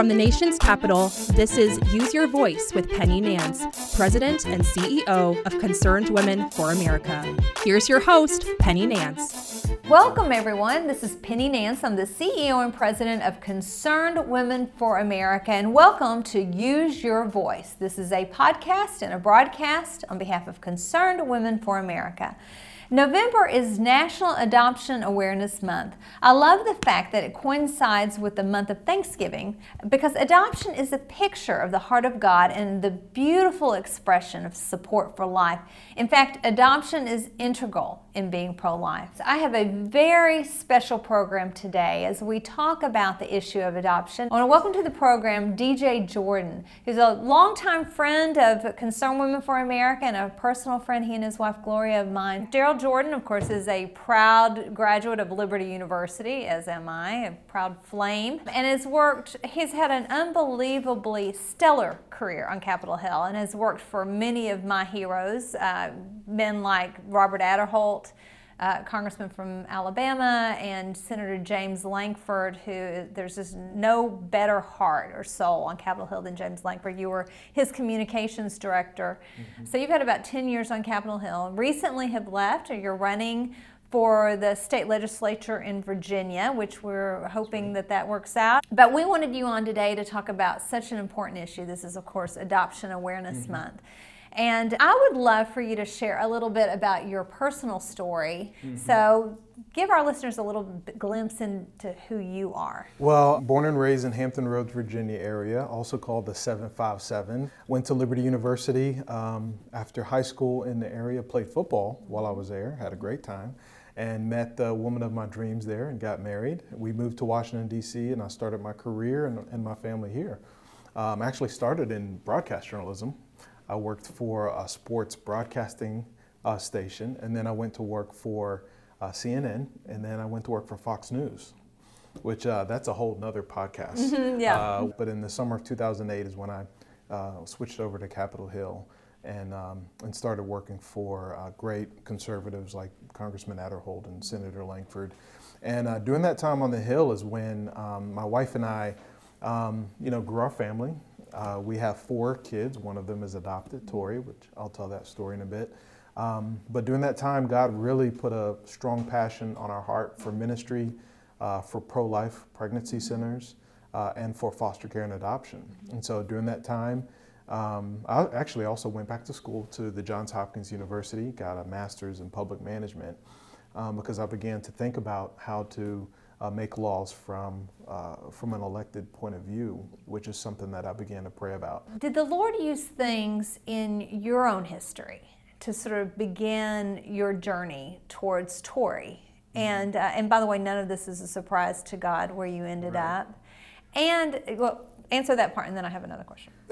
From the nation's capital, this is Use Your Voice with Penny Nance, President and CEO of Concerned Women for America. Here's your host, Penny Nance. Welcome, everyone. This is Penny Nance. I'm the CEO and President of Concerned Women for America, and welcome to Use Your Voice. This is a podcast and a broadcast on behalf of Concerned Women for America. November is National Adoption Awareness Month. I love the fact that it coincides with the month of Thanksgiving because adoption is a picture of the heart of God and the beautiful expression of support for life. In fact, adoption is integral in being pro life. I have a very special program today as we talk about the issue of adoption. I want to welcome to the program DJ Jordan, who's a longtime friend of Concerned Women for America and a personal friend, he and his wife Gloria, of mine. Daryl Jordan, of course, is a proud graduate of Liberty University, as am I, a proud flame, and has worked, he's had an unbelievably stellar career on Capitol Hill and has worked for many of my heroes, uh, men like Robert Aderholt. Uh, congressman from Alabama and Senator James Lankford, who there's just no better heart or soul on Capitol Hill than James Lankford. You were his communications director. Mm-hmm. So you've had about 10 years on Capitol Hill. Recently have left, or you're running for the state legislature in Virginia, which we're hoping that that works out. But we wanted you on today to talk about such an important issue. This is, of course, Adoption Awareness mm-hmm. Month. And I would love for you to share a little bit about your personal story. Mm-hmm. So, give our listeners a little glimpse into who you are. Well, born and raised in Hampton Roads, Virginia area, also called the 757. Went to Liberty University um, after high school in the area, played football while I was there, had a great time. And met the woman of my dreams there and got married. We moved to Washington, D.C., and I started my career and, and my family here. Um, actually started in broadcast journalism I worked for a sports broadcasting uh, station, and then I went to work for uh, CNN, and then I went to work for Fox News, which uh, that's a whole nother podcast. Mm-hmm, yeah. Uh, but in the summer of 2008 is when I uh, switched over to Capitol Hill and, um, and started working for uh, great conservatives like Congressman Aderholt and Senator Lankford. And during that time on the Hill is when um, my wife and I, um, you know, grew our family. Uh, we have four kids. One of them is adopted, Tori, which I'll tell that story in a bit. Um, but during that time, God really put a strong passion on our heart for ministry, uh, for pro life pregnancy centers, uh, and for foster care and adoption. And so during that time, um, I actually also went back to school to the Johns Hopkins University, got a master's in public management, um, because I began to think about how to uh, make laws from, uh, from an elected point of view, which is something that I began to pray about. Did the Lord use things in your own history to sort of begin your journey towards Tori? Mm-hmm. And, uh, and by the way, none of this is a surprise to God where you ended right. up. And well, answer that part, and then I have another question.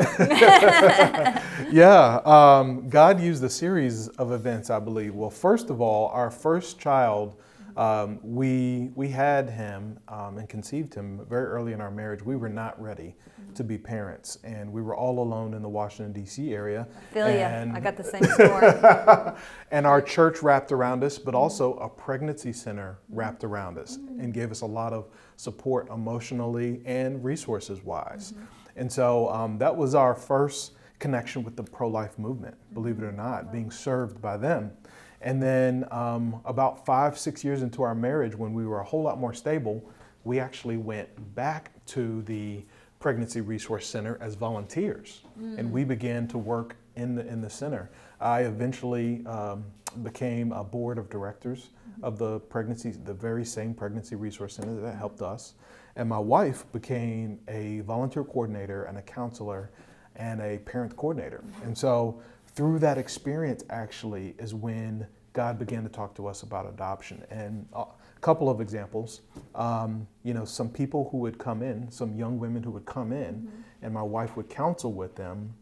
yeah, um, God used a series of events, I believe. Well, first of all, our first child um, we, we had him um, and conceived him very early in our marriage. We were not ready mm-hmm. to be parents, and we were all alone in the Washington, D.C. area. I feel and, I got the same story. and our church wrapped around us, but also a pregnancy center wrapped around us mm-hmm. and gave us a lot of support emotionally and resources wise. Mm-hmm. And so um, that was our first connection with the pro life movement, believe it or not, being served by them. And then um, about five, six years into our marriage, when we were a whole lot more stable, we actually went back to the Pregnancy Resource Center as volunteers. Mm. And we began to work in the, in the center. I eventually um, became a board of directors mm-hmm. of the pregnancy, the very same Pregnancy Resource Center that helped us. And my wife became a volunteer coordinator and a counselor and a parent coordinator. Mm-hmm. And so through that experience actually is when God began to talk to us about adoption. And a couple of examples, um, you know, some people who would come in, some young women who would come in, mm-hmm. and my wife would counsel with them,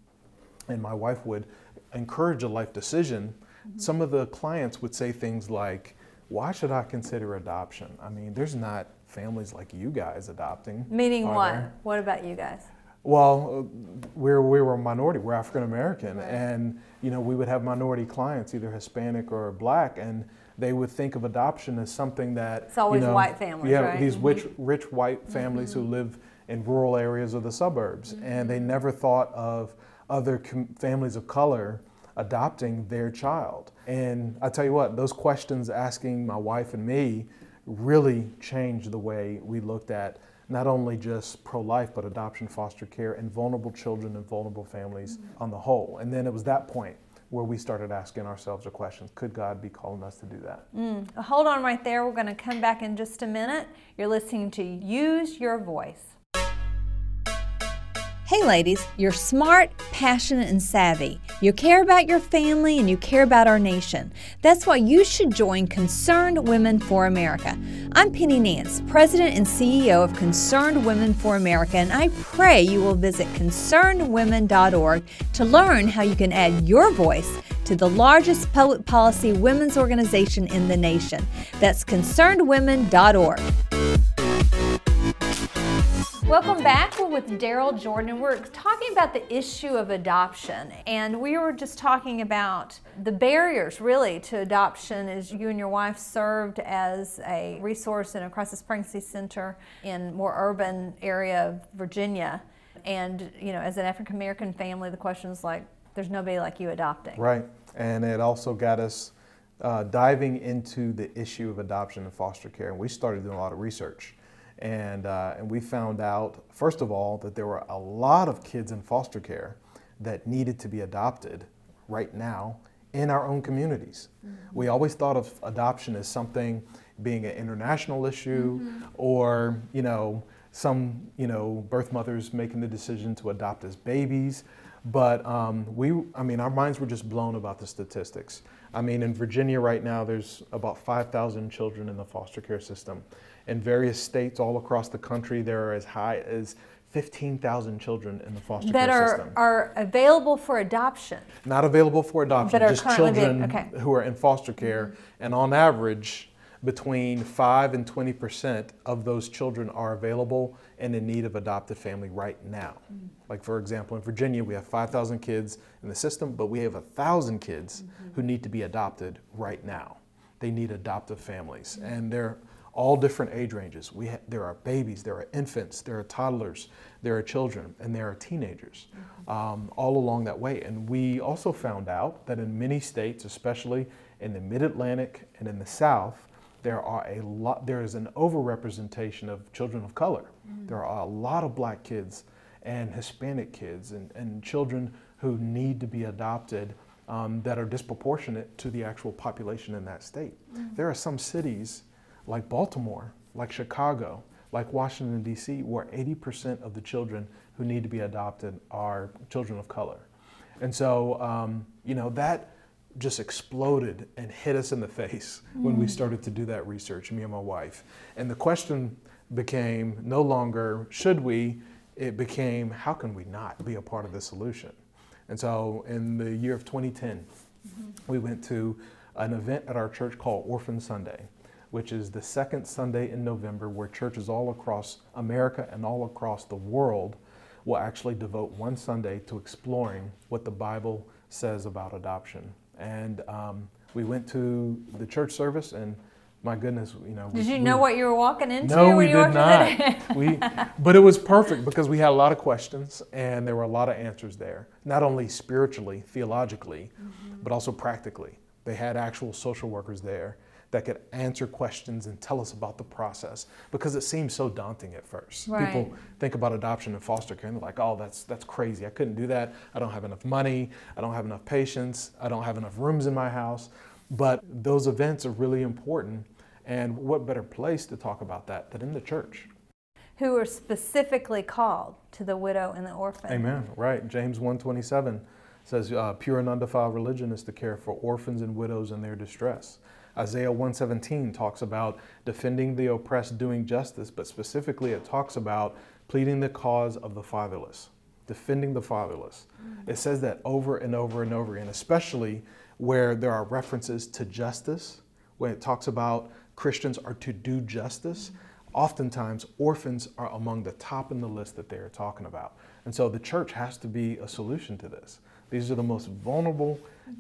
and my wife would encourage a life decision. Mm-hmm. Some of the clients would say things like, why should I consider adoption? I mean, there's not families like you guys adopting. Meaning what? There? What about you guys? Well, we're, we were a minority, we're African American, right. and you know, we would have minority clients, either Hispanic or black, and they would think of adoption as something that it's always you know, white families. Yeah, right? these mm-hmm. rich, rich white families mm-hmm. who live in rural areas of the suburbs, mm-hmm. and they never thought of other com- families of color adopting their child. And I tell you what, those questions asking my wife and me really changed the way we looked at not only just pro life, but adoption, foster care, and vulnerable children and vulnerable families mm-hmm. on the whole. And then it was that point where we started asking ourselves the questions could God be calling us to do that? Mm. Hold on right there. We're going to come back in just a minute. You're listening to Use Your Voice. Hey, ladies, you're smart, passionate, and savvy. You care about your family and you care about our nation. That's why you should join Concerned Women for America. I'm Penny Nance, President and CEO of Concerned Women for America, and I pray you will visit concernedwomen.org to learn how you can add your voice to the largest public policy women's organization in the nation. That's concernedwomen.org. Welcome back. We're with Daryl Jordan, we're talking about the issue of adoption. And we were just talking about the barriers, really, to adoption as you and your wife served as a resource in a crisis pregnancy center in more urban area of Virginia. And, you know, as an African American family, the question is like, there's nobody like you adopting. Right. And it also got us uh, diving into the issue of adoption and foster care. And we started doing a lot of research. And, uh, and we found out, first of all, that there were a lot of kids in foster care that needed to be adopted right now in our own communities. Mm-hmm. We always thought of adoption as something being an international issue mm-hmm. or, you know, some, you know, birth mothers making the decision to adopt as babies. But um, we, I mean, our minds were just blown about the statistics. I mean, in Virginia right now, there's about 5,000 children in the foster care system. In various states all across the country, there are as high as 15,000 children in the foster that care are, system. That are available for adoption. Not available for adoption, but just children being, okay. who are in foster care. Mm-hmm. And on average, between 5 and 20 percent of those children are available and in need of adopted family right now. Mm-hmm. Like, for example, in Virginia, we have 5,000 kids in the system, but we have 1,000 kids mm-hmm. who need to be adopted right now. They need adoptive families, mm-hmm. and they're all different age ranges. We ha- there are babies, there are infants, there are toddlers, there are children, and there are teenagers, mm-hmm. um, all along that way. And we also found out that in many states, especially in the Mid Atlantic and in the South, there are a lot. There is an overrepresentation of children of color. Mm-hmm. There are a lot of black kids and Hispanic kids and, and children who need to be adopted um, that are disproportionate to the actual population in that state. Mm-hmm. There are some cities like Baltimore, like Chicago, like Washington, D.C., where 80% of the children who need to be adopted are children of color. And so, um, you know, that just exploded and hit us in the face mm. when we mm. started to do that research, me and my wife. And the question became no longer should we, it became how can we not be a part of the solution? And so in the year of 2010, mm-hmm. we went to an event at our church called Orphan Sunday which is the second Sunday in November, where churches all across America and all across the world will actually devote one Sunday to exploring what the Bible says about adoption. And um, we went to the church service, and my goodness, you know. Did we, you know we, what you were walking into? No, we did not. we, but it was perfect because we had a lot of questions, and there were a lot of answers there. Not only spiritually, theologically, mm-hmm. but also practically. They had actual social workers there that could answer questions and tell us about the process because it seems so daunting at first. Right. People think about adoption and foster care and they're like, oh, that's, that's crazy. I couldn't do that. I don't have enough money. I don't have enough patience. I don't have enough rooms in my house. But those events are really important. And what better place to talk about that than in the church? Who are specifically called to the widow and the orphan. Amen. Right. James 127 says, uh, pure and undefiled religion is to care for orphans and widows in their distress. Isaiah 117 talks about defending the oppressed, doing justice, but specifically it talks about pleading the cause of the fatherless, defending the fatherless. Mm-hmm. It says that over and over and over again, especially where there are references to justice, when it talks about Christians are to do justice. Mm-hmm. Oftentimes, orphans are among the top in the list that they are talking about. And so the church has to be a solution to this. These are the most vulnerable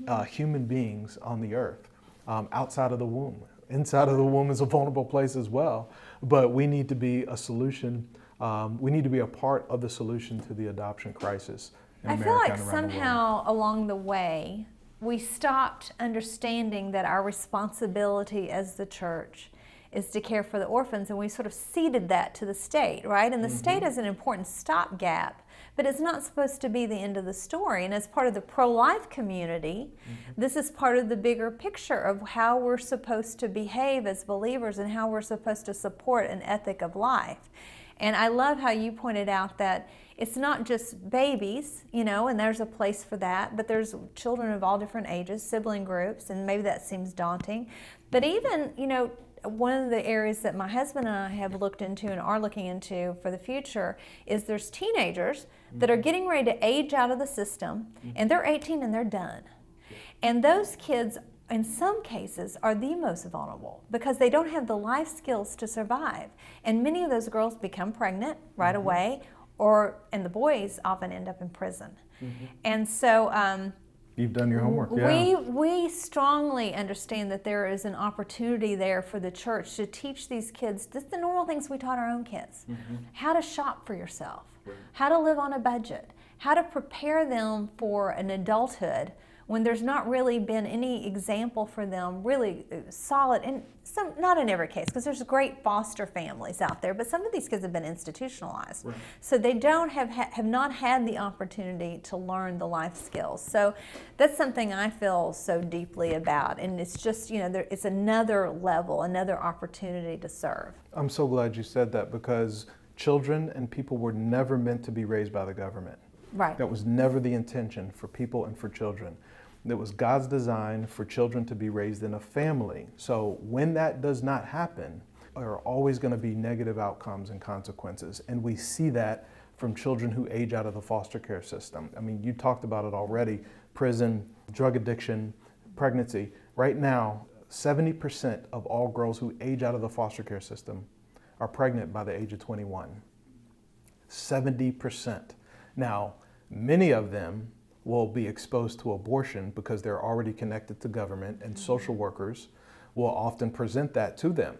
uh, human beings on the earth um, outside of the womb. Inside of the womb is a vulnerable place as well, but we need to be a solution um, we need to be a part of the solution to the adoption crisis. In I America feel like around the somehow along the way, we stopped understanding that our responsibility as the church is to care for the orphans, and we sort of ceded that to the state, right? And the state is an important stopgap, but it's not supposed to be the end of the story. And as part of the pro life community, mm-hmm. this is part of the bigger picture of how we're supposed to behave as believers and how we're supposed to support an ethic of life. And I love how you pointed out that it's not just babies, you know, and there's a place for that, but there's children of all different ages, sibling groups, and maybe that seems daunting. But even, you know, one of the areas that my husband and I have looked into and are looking into for the future is there's teenagers that are getting ready to age out of the system mm-hmm. and they're 18 and they're done. And those kids, in some cases, are the most vulnerable because they don't have the life skills to survive. And many of those girls become pregnant right mm-hmm. away, or and the boys often end up in prison. Mm-hmm. And so. Um, You've done your homework. Yeah. we, we strongly understand that there is an opportunity there for the church to teach these kids just the normal things we taught our own kids mm-hmm. how to shop for yourself, how to live on a budget, how to prepare them for an adulthood when there's not really been any example for them really uh, solid and some not in every case because there's great foster families out there but some of these kids have been institutionalized. So they don't have ha- have not had the opportunity to learn the life skills. So that's something i feel so deeply about and it's just you know there, it's another level another opportunity to serve. I'm so glad you said that because children and people were never meant to be raised by the government. right. That was never the intention for people and for children. It was God's design for children to be raised in a family. So when that does not happen, there are always going to be negative outcomes and consequences. And we see that from children who age out of the foster care system. I mean, you talked about it already prison, drug addiction, pregnancy. Right now, 70% of all girls who age out of the foster care system are pregnant by the age of 21. 70%. Now, many of them will be exposed to abortion because they're already connected to government, and social mm-hmm. workers will often present that to them.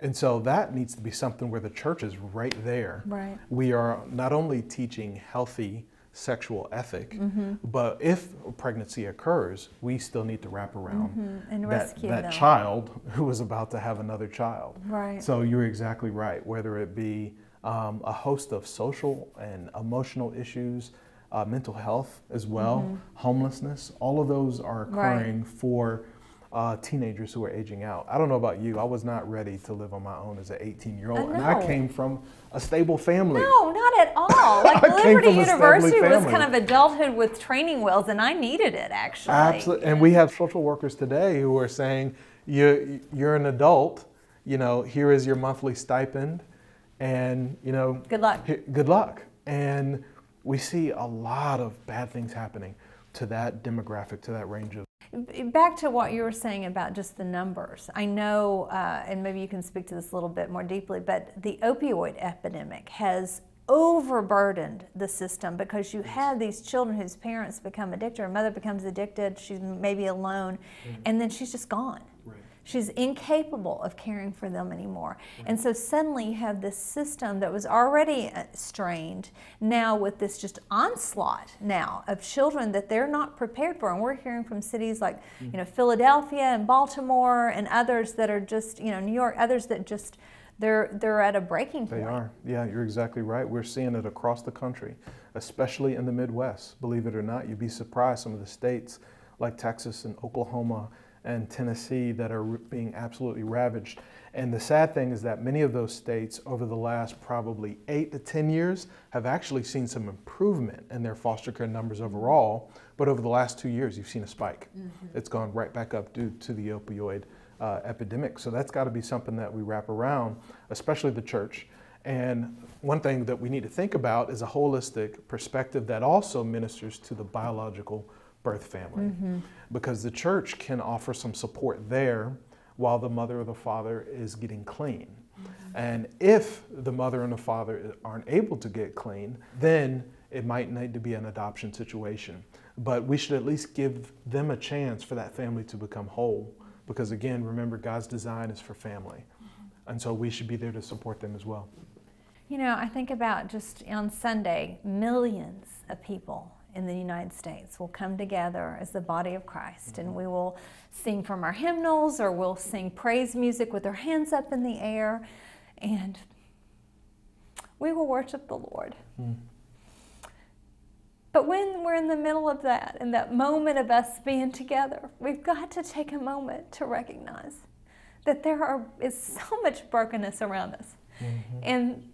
And so that needs to be something where the church is right there. Right. We are not only teaching healthy sexual ethic, mm-hmm. but if pregnancy occurs, we still need to wrap around mm-hmm. and that, rescue that them. child who is about to have another child. Right. So you're exactly right. Whether it be um, a host of social and emotional issues, uh, mental health as well, homelessness, all of those are Mm-hmm. Right. occurring for uh, teenagers who are aging out. I don't know about you. I was not ready to live on my own as an 18 year old, and I came from a stable family. No, not at all. Like Liberty from a stable University was kind of adulthood with training wheels, and I needed it actually. Absolutely. And we have social workers today who are saying, you, you're an adult, you know, here is your monthly stipend, and, you know, Good luck. good luck. And we see a lot of bad things happening to that demographic, to that range of. Back to what you were saying about just the numbers. I know, uh, and maybe you can speak to this a little bit more deeply, but the opioid epidemic has overburdened the system because you have these children whose parents become addicted or mother becomes addicted, she's maybe alone, and then she's just gone. She's incapable of caring for them anymore. And so suddenly you have this system that was already uh, strained now with this just onslaught now of children that they're not prepared for. And we're hearing from cities like, you know, Philadelphia and Baltimore and others that are just, you know, New York, others that just they're they're at a breaking point. They are. Yeah, you're exactly right. We're seeing it across the country, especially in the Midwest. Believe it or not, you'd be surprised some of the states like Texas and Oklahoma and Tennessee that are being absolutely ravaged. And the sad thing is that many of those states over the last probably eight to 10 years have actually seen some improvement in their foster care numbers overall. But over the last two years, you've seen a spike. It's gone right back up due to the opioid uh, epidemic. So that's got to be something that we wrap around, especially the church. And one thing that we need to think about is a holistic perspective that also ministers to the biological birth family. Mm-hmm. Because the church can offer some support there while the mother or the father is getting clean. Mm-hmm. And if the mother and the father aren't able to get clean, then it might need to be an adoption situation. But we should at least give them a chance for that family to become whole. Because again, remember, God's design is for family. Mm-hmm. And so we should be there to support them as well. You know, I think about just on Sunday, millions of people in the United States will come together as the body of Christ mm-hmm. and we will sing from our hymnals or we'll sing praise music with our hands up in the air and we will worship the Lord. Mm. But when we're in the middle of that, in that moment of us being together, we've got to take a moment to recognize that there are, is so much brokenness around us. Mm-hmm. And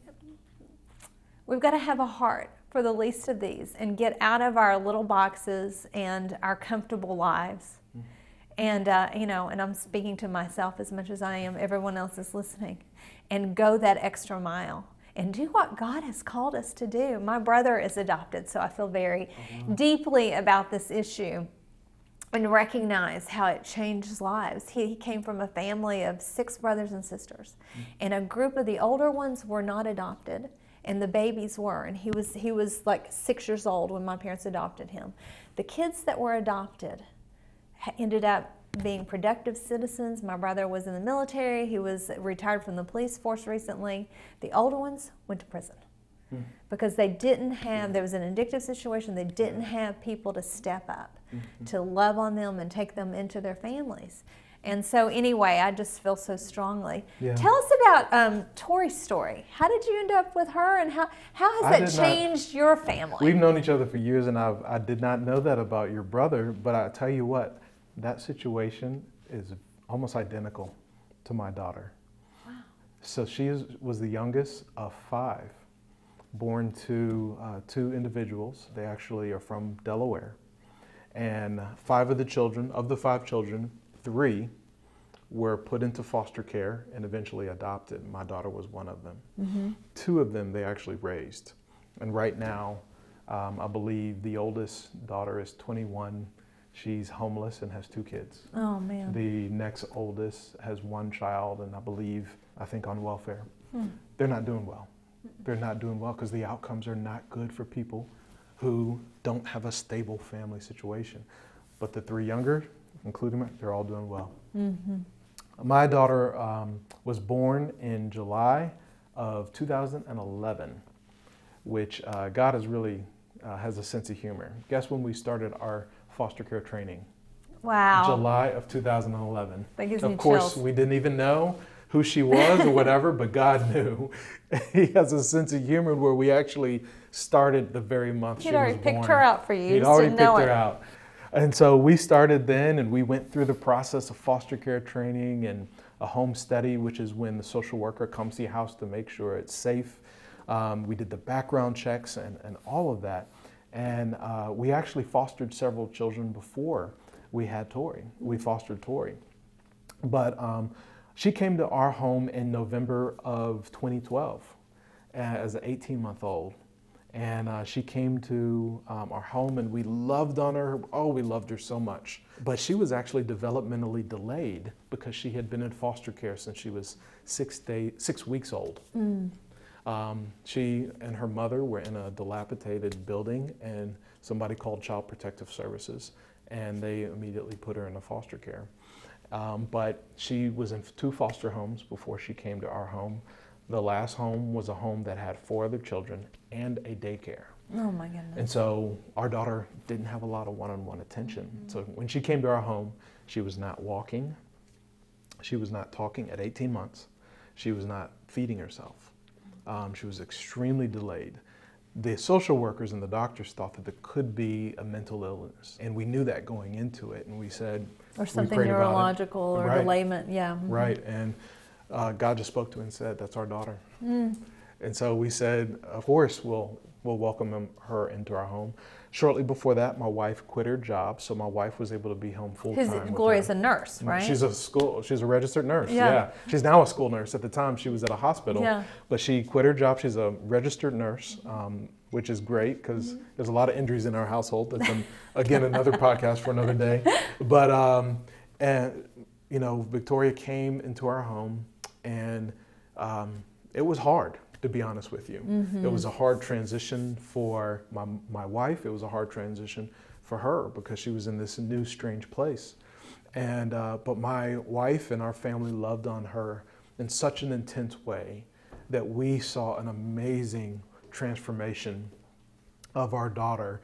we've got to have a heart for the least of these and get out of our little boxes and our comfortable lives. Mm-hmm. And, uh, you know, and I'm speaking to myself as much as I am, everyone else is listening, and go that extra mile and do what God has called us to do. My brother is adopted, so I feel very uh-huh. deeply about this issue and recognize how it changed lives. He, he, came from a family of six brothers and sisters, mm-hmm. and a group of the older ones were not adopted, and the babies were. And he was he was like six years old when my parents adopted him. The kids that were adopted ended up being productive citizens. My brother was in the military. He was retired from the police force recently. The older ones went to prison mm-hmm. because they didn't have, there was an addictive situation, they didn't have people to step up, mm-hmm. to love on them and take them into their families. And so, anyway, I just feel so strongly. Yeah. Tell us about um, Tori's story. How did you end up with her, and how, how has that changed not, your family? We've known each other for years, and I've, I did not know that about your brother. But I tell you what, that situation is almost identical to my daughter. Wow. So she is, was the youngest of five, born to uh, two individuals. They actually are from Delaware. And five of the children, of the five children, three were put into foster care and eventually adopted. My daughter was one of them. Mm-hmm. Two of them they actually raised. And right now, um, I believe the oldest daughter is 21 She's homeless and has two kids. Oh man. The next oldest has one child and I believe I think on welfare. Hmm. They're not doing well. They're not doing well because the outcomes are not good for people who don't have a stable family situation. But the three younger, including me, they're all doing well. Mm-hmm. My daughter um, was born in July of 2011, which uh, God has really uh, has a sense of humor. Guess when we started our foster care training. Wow. July of 2011. That gives of me course, chills. we didn't even know who she was or whatever, but God knew. he has a sense of humor where we actually started the very month He'd she already picked her out for you. He'd already picked her out. And so we started then and we went through the process of foster care training and a home study, which is when the social worker comes to your house to make sure it's safe. Um, we did the background checks and, and all of that. And uh, we actually fostered several children before we had Tori. We fostered Tori. But um, she came to our home in November of 2012 as an 18 month old. And uh, she came to um, our home and we loved on her. Oh, we loved her so much. But she was actually developmentally delayed because she had been in foster care since she was six, day, six weeks old. Mm. Um, she and her mother were in a dilapidated building, and somebody called Child Protective Services, and they immediately put her in a foster care. Um, but she was in two foster homes before she came to our home. The last home was a home that had four other children and a daycare. Oh my goodness. And so our daughter didn't have a lot of one on one attention. Mm-hmm. So when she came to our home, she was not walking, she was not talking at 18 months, she was not feeding herself. Um, she was extremely delayed. The social workers and the doctors thought that there could be a mental illness, and we knew that going into it. And we said, or something neurological or right. delayment, yeah. Mm-hmm. Right, and uh, God just spoke to her and said, "That's our daughter." Mm. And so we said, "Of course, we'll we'll welcome her into our home." Shortly before that, my wife quit her job, so my wife was able to be home full time. Gloria's a nurse, right? She's a school. She's a registered nurse. Yeah. yeah. She's now a school nurse. At the time, she was at a hospital. Yeah. But she quit her job. She's a registered nurse, um, which is great because mm-hmm. there's a lot of injuries in our household. That's an, again another podcast for another day. But um, and you know, Victoria came into our home, and um, it was hard to be honest with you. Mm-hmm. It was a hard transition for my, my wife. It was a hard transition for her because she was in this new, strange place. And, uh, but my wife and our family loved on her in such an intense way that we saw an amazing transformation of our daughter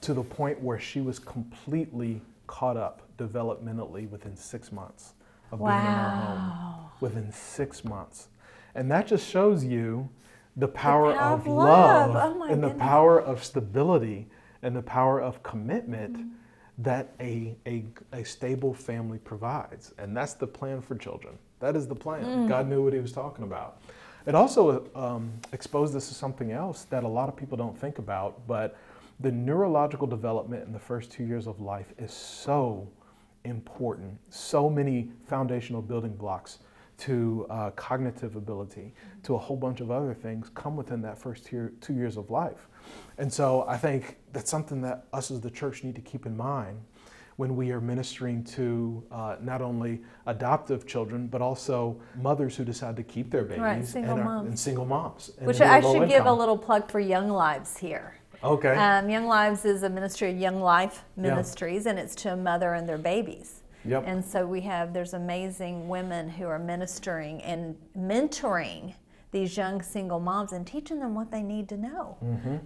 to the point where she was completely caught up developmentally within six months of being in our home. Within six months. And that just shows you the power, power of, of love. love, Oh and the power of stability and the power of commitment Mm-hmm. that a, a, a stable family provides. And that's the plan for children. That is the plan. Mm. God knew what he was talking about. It also um, exposed us to something else that a lot of people don't think about, but the neurological development in the first two years of life is so important. So many foundational building blocks to uh, cognitive ability, to a whole bunch of other things come within that first year, two years of life. And so I think that's something that us as the church need to keep in mind when we are ministering to uh, not only adoptive children, but also mothers who decide to keep their babies Right, single and, are- moms. and single moms. and Which I should give a little plug for Young Lives here. Okay. Um, Young Lives is a ministry of Young Life Yeah. Ministries, and it's to a mother and their babies. Yep. And so we have there's amazing women who are ministering and mentoring these young single moms and teaching them what they need to know.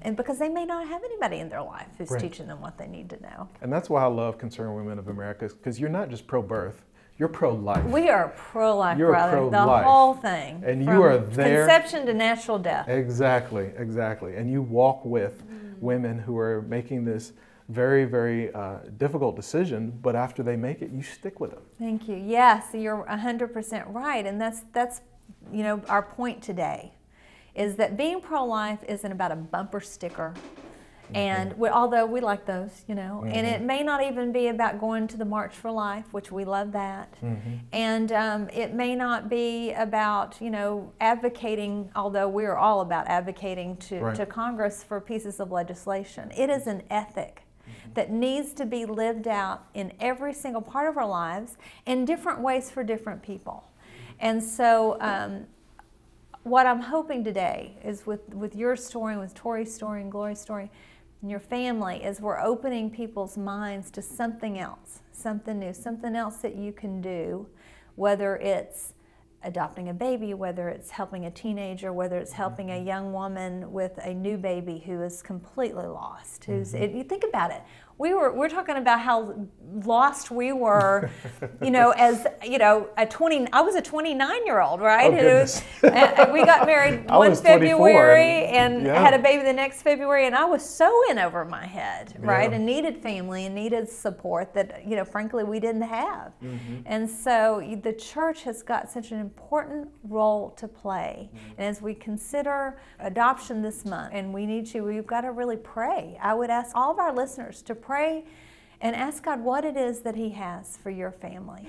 And because they may not have anybody in their life who's Mm-hmm. Right. teaching them what they need to know. And that's why I love Concerned Women of America, because you're not just pro birth, you're pro life. We are pro-life, You're brother. The pro-life. whole thing. And you from are there- Conception to natural death. Exactly, exactly. And you walk with women who are making this very, very uh, difficult decision, but after they make it, you stick with them. Thank you. Yes, you're 100% right. And that's, that's, you know, our point today is that being pro life isn't about a bumper sticker. And we, although we like those, you know, and it may not even be about going to the March for Life, which we love that. And um, it may not be about, you know, advocating, although we're all about advocating to, Right. to Congress for pieces of legislation. It is an ethic that needs to be lived out in every single part of our lives in different ways for different people. And so, um, what I'm hoping today is with, with your story, and with Tori's story, and Glory's story, and your family, is we're opening people's minds to something else, something new, something else that you can do, whether it's adopting a baby, whether it's helping a teenager, whether it's helping a young woman with a new baby who is completely lost. Who's it, you think about it. We were we're talking about how lost we were, you know, as you know, a twenty. I was a twenty nine year old, right? Oh, was- we got married one February and- and yeah. had a baby the next February, and I was so in over my head, right? Yeah. And needed family and needed support that you know, frankly, we didn't have. Mm-hmm. And so the church has got such an important role to play. Mm-hmm. And as we consider adoption this month, and we need to, we've got to really pray. I would ask all of our listeners to pray and ask God what it is that He has for your family.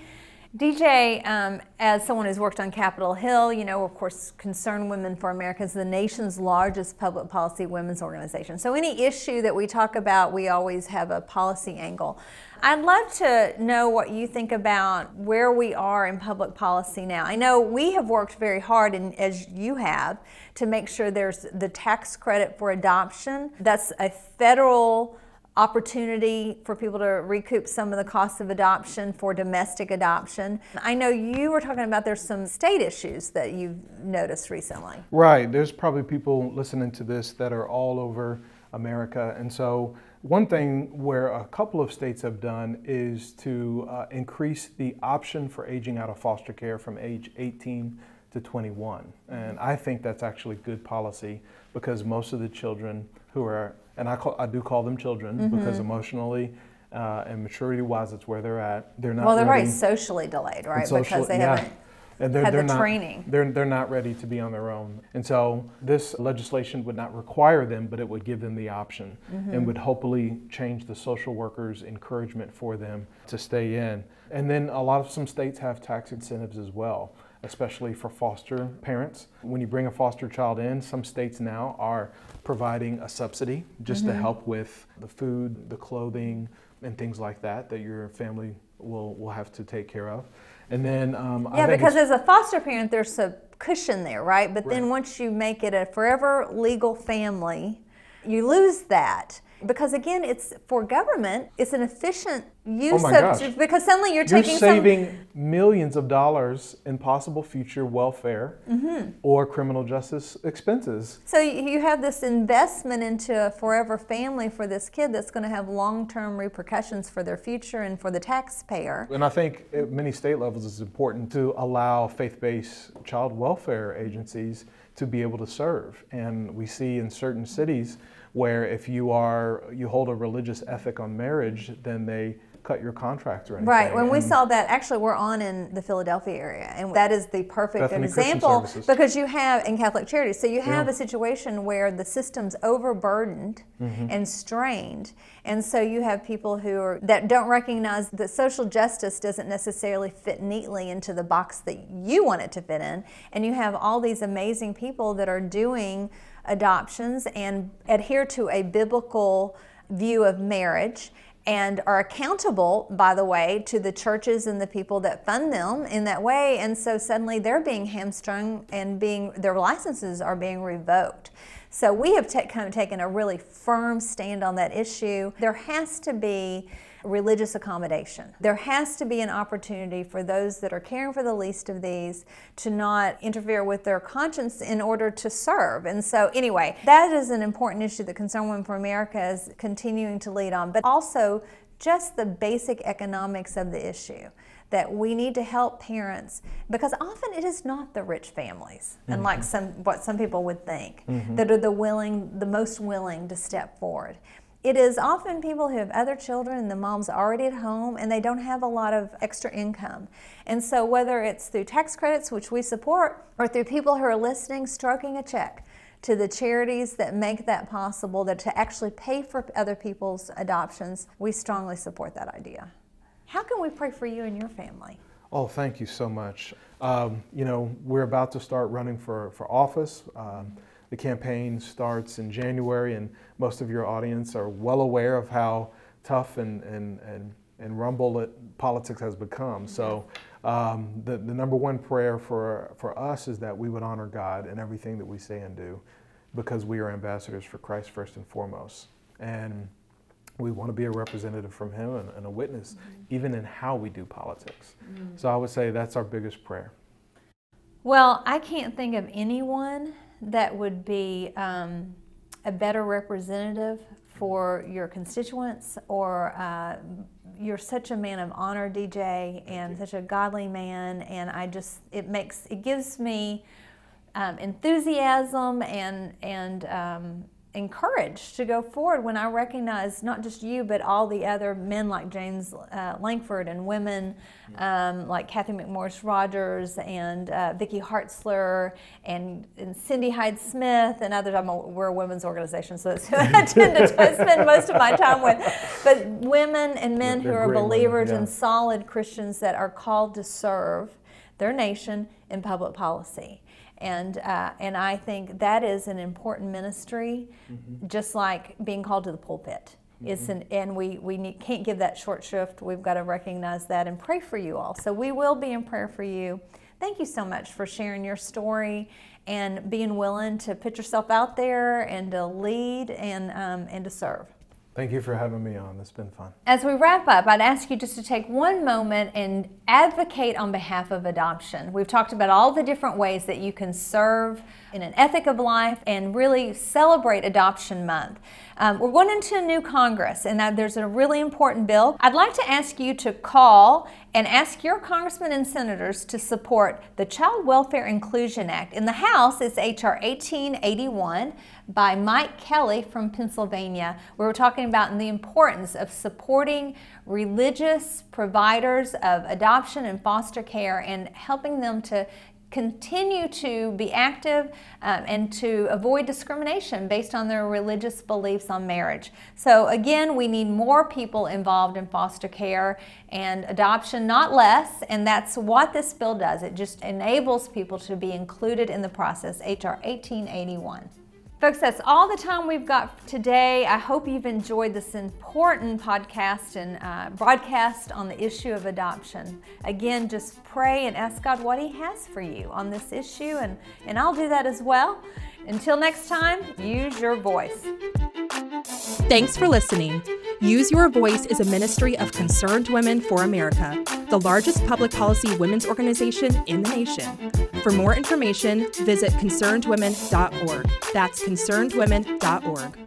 DJ, um, as someone who's worked on Capitol Hill, you know, of course, Concerned Women for America is the nation's largest public policy women's organization. So, any issue that we talk about, we always have a policy angle. I'd love to know what you think about where we are in public policy now. I know we have worked very hard, and as you have, to make sure there's the tax credit for adoption. That's a federal opportunity for people to recoup some of the costs of adoption for domestic adoption. I know you were talking about there's some state issues that you've noticed recently. Right. There's probably people listening to this that are all over America. And so, one thing where a couple of states have done is to uh, increase the option for aging out of foster care from age 18 to 21. And I think that's actually good policy because most of the children who are, and I, call, I do call them children Mm-hmm. because emotionally uh, and maturity wise, it's where they're at. They're not Well, they're ready. very socially delayed, right? Because they yeah. haven't. And they're, had they're the not, training. They're, they're not ready to be on their own. And so this legislation would not require them, but it would give them the option Mm-hmm. and would hopefully change the social workers' encouragement for them to stay in. And then a lot of some states have tax incentives as well, especially for foster parents. When you bring a foster child in, some states now are providing a subsidy just Mm-hmm. to help with the food, the clothing, and things like that that your family will, will have to take care of. And then um, I Yeah, because as a foster parent, there's a cushion there, right? But then once you make it a forever legal family, you lose that. Because again, it's for government, it's an efficient use Oh of gosh. because suddenly you're You're taking saving millions of dollars in possible future welfare Mm-hmm. or criminal justice expenses. so you have this investment into a forever family for this kid that's going to have long-term repercussions for their future and for the taxpayer. And I think at many state levels it's important to allow faith based child welfare agencies to be able to serve. And we see in certain cities where if you are you hold a religious ethic on marriage, then they cut your contract or anything. Right. When we saw that, actually, we're on in the Philadelphia area, and that is the perfect Bethany example because you have in Catholic Charities. So you have Yeah. a situation where the system's overburdened Mm-hmm. and strained, and so you have people who are that don't recognize that social justice doesn't necessarily fit neatly into the box that you want it to fit in, and you have all these amazing people that are doing adoptions and adhere to a biblical view of marriage and are accountable, by the way, to the churches and the people that fund them in that way. And so suddenly they're being hamstrung and being their licenses are being revoked. So we have kind of taken a really firm stand on that issue. There has to be religious accommodation. There has to be an opportunity for those that are caring for the least of these to not interfere with their conscience in order to serve. And so, anyway, that is an important issue that Concern Women for America is continuing to lead on, but also just the basic economics of the issue that we need to help parents because often it is not the rich families unlike mm-hmm. some what some people would think mm-hmm. that are the willing the most willing to step forward it is often people who have other children and the mom's already at home and they don't have a lot of extra income. And so, whether it's through tax credits, which we support, or through people who are listening, stroking a check to the charities that make that possible, that to actually pay for other people's adoptions, we strongly support that idea. How can we pray for you and your family? Oh, thank you so much. Um, you know, we're about to start running for, for office. Um, the campaign starts in January, and most of your audience are well aware of how tough and, and, and, and rumble it, politics has become. So, um, the, the number one prayer for, for us is that we would honor God in everything that we say and do because we are ambassadors for Christ first and foremost. And we want to be a representative from him and, and a witness even in how we do politics. So i would say that's our biggest prayer. Well, I can't think of anyone that would be um, a better representative for your constituents, or uh, you're such a man of honor, DJ, and such a godly man. And I just, it makes, it gives me um, enthusiasm and and um, encouraged to go forward when I recognize not just you but all the other men like James uh, Lankford and women um, like Cathy McMorris Rodgers and uh, Vicky Hartzler and, and Cindy Hyde Smith and others. I'm a, we're a women's organization, so that's who I tend to spend most of my time with. But women and men who are great women, believers yeah. and solid Christians that are called to serve their nation in public policy. And, uh, and I think that is an important ministry, just like being called to the pulpit. It's an, and we, we need, can't give that short shrift. We've got to recognize that and pray for you all. So we will be in prayer for you. Thank you so much for sharing your story and being willing to put yourself out there and to lead and, um, and to serve. Thank you for having me on it's been fun As we wrap up, I'd ask you just to take one moment and advocate on behalf of adoption. We've talked about all the different ways that you can serve in an ethic of life and really celebrate Adoption Month. Um, we're going into a new Congress, and there's a really important bill. I'd like to ask you to call and ask your congressmen and senators to support the Child Welfare Inclusion Act. In the House, it's H.R. 1881 by Mike Kelly from Pennsylvania. We were talking about the importance of supporting religious providers of adoption and foster care and helping them to continue to be active um, and to avoid discrimination based on their religious beliefs on marriage. So, again, we need more people involved in foster care and adoption, not less, and that's what this bill does. It just enables people to be included in the process. H.R. 1881. Folks, that's all the time we've got today. I hope you've enjoyed this important podcast and uh, broadcast on the issue of adoption. Again, just pray and ask God what He has for you on this issue, and, and I'll do that as well. Until next time, use your voice. Thanks for listening. Use Your Voice is a ministry of Concerned Women for America, the largest public policy women's organization in the nation. For more information, visit concernedwomen.org. That's concernedwomen.org.